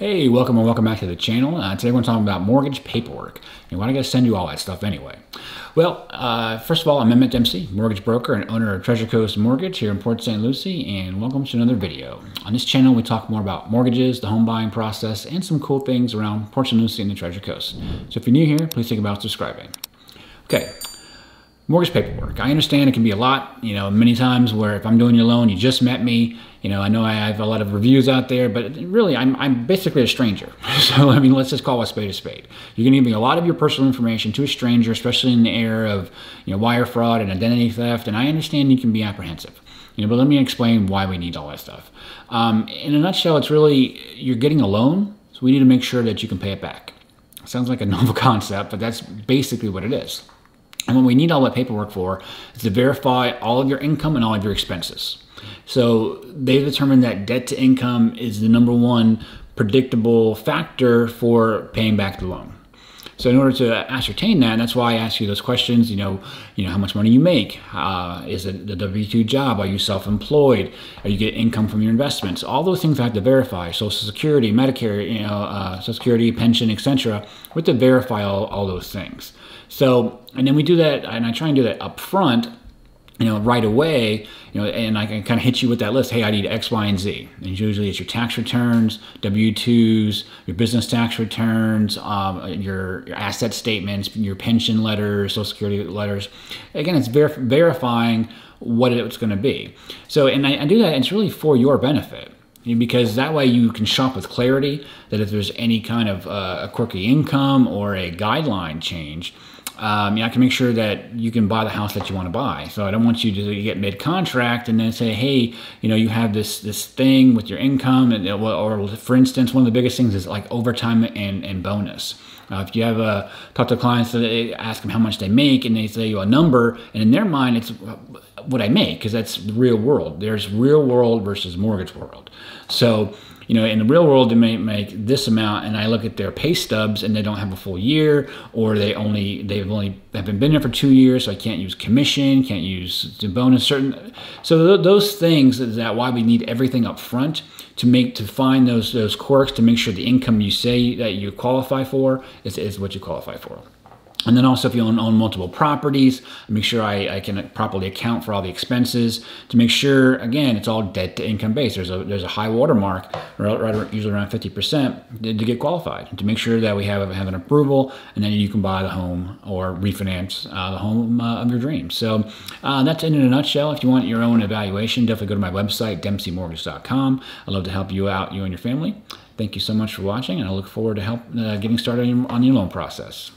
Hey, welcome and welcome back to the channel. Uh, today we're talking about mortgage paperwork. And why do I gotta send you all that stuff anyway? Well, uh, first of all, I'm Emmett Dempsey, mortgage broker and owner of Treasure Coast Mortgage here in Port St. Lucie, and welcome to another video. On this channel, we talk more about mortgages, the home buying process, and some cool things around Port St. Lucie and the Treasure Coast. So if you're new here, please think about subscribing. Okay, mortgage paperwork. I understand it can be a lot, you know, many times where if I'm doing your loan, you just met me, you know, I know I have a lot of reviews out there, but really I'm, I'm basically a stranger. So, I mean, let's just call a spade a spade. You're going to give me a lot of your personal information to a stranger, especially in the era of, you know, wire fraud and identity theft, and I understand you can be apprehensive. You know, but let me explain why we need all that stuff. Um, in a nutshell, it's really, you're getting a loan, so we need to make sure that you can pay it back. Sounds like a novel concept, but that's basically what it is. And what we need all that paperwork for is to verify all of your income and all of your expenses. So they've determined that debt to income is the number one predictable factor for paying back the loan. So in order to ascertain that, that's why I ask you those questions. You know, you know how much money you make. Uh, is it the W two job? Are you self employed? Are you getting income from your investments? All those things I have to verify. Social Security, Medicare, you know, uh, Social Security, pension, etc. We have to verify all, all those things. So and then we do that, and I try and do that up front you know, right away, you know, and I can kind of hit you with that list. Hey, I need X, Y, and Z. And usually it's your tax returns, W-2s, your business tax returns, um, your, your, asset statements, your pension letters, Social Security letters. Again, it's ver verifying what it's going to be. So, and I, I do that. it's really for your benefit because that way you can shop with clarity that if there's any kind of uh, a quirky income or a guideline change, um, you know, I can make sure that you can buy the house that you want to buy. So I don't want you to get mid-contract and then say, hey, you know, you have this this thing with your income, and or for instance, one of the biggest things is like overtime and, and bonus. Uh, if you have a talk to clients, they ask them how much they make, and they say you a number, and in their mind, it's what I make because that's the real world. There's real world versus mortgage world. So you know, in the real world, they may make this amount, and I look at their pay stubs, and they don't have a full year, or they only they've only haven't been there for two years, so I can't use commission, can't use the bonus. Certain, so th- those things is that why we need everything up front to make to find those those quirks to make sure the income you say that you qualify for is, is what you qualify for. And then also if you own, own multiple properties, make sure I, I, can properly account for all the expenses to make sure, again, it's all debt to income based. There's a, there's a high watermark, right, usually around 50% to, to get qualified, to make sure that we have, have an approval and then you can buy the home or refinance uh, the home uh, of your dreams. So uh, that's in a nutshell. If you want your own evaluation, definitely go to my website, dempseymortgage.com. I'd love to help you out, you and your family. Thank you so much for watching, and I look forward to help uh, getting started on your, on your loan process.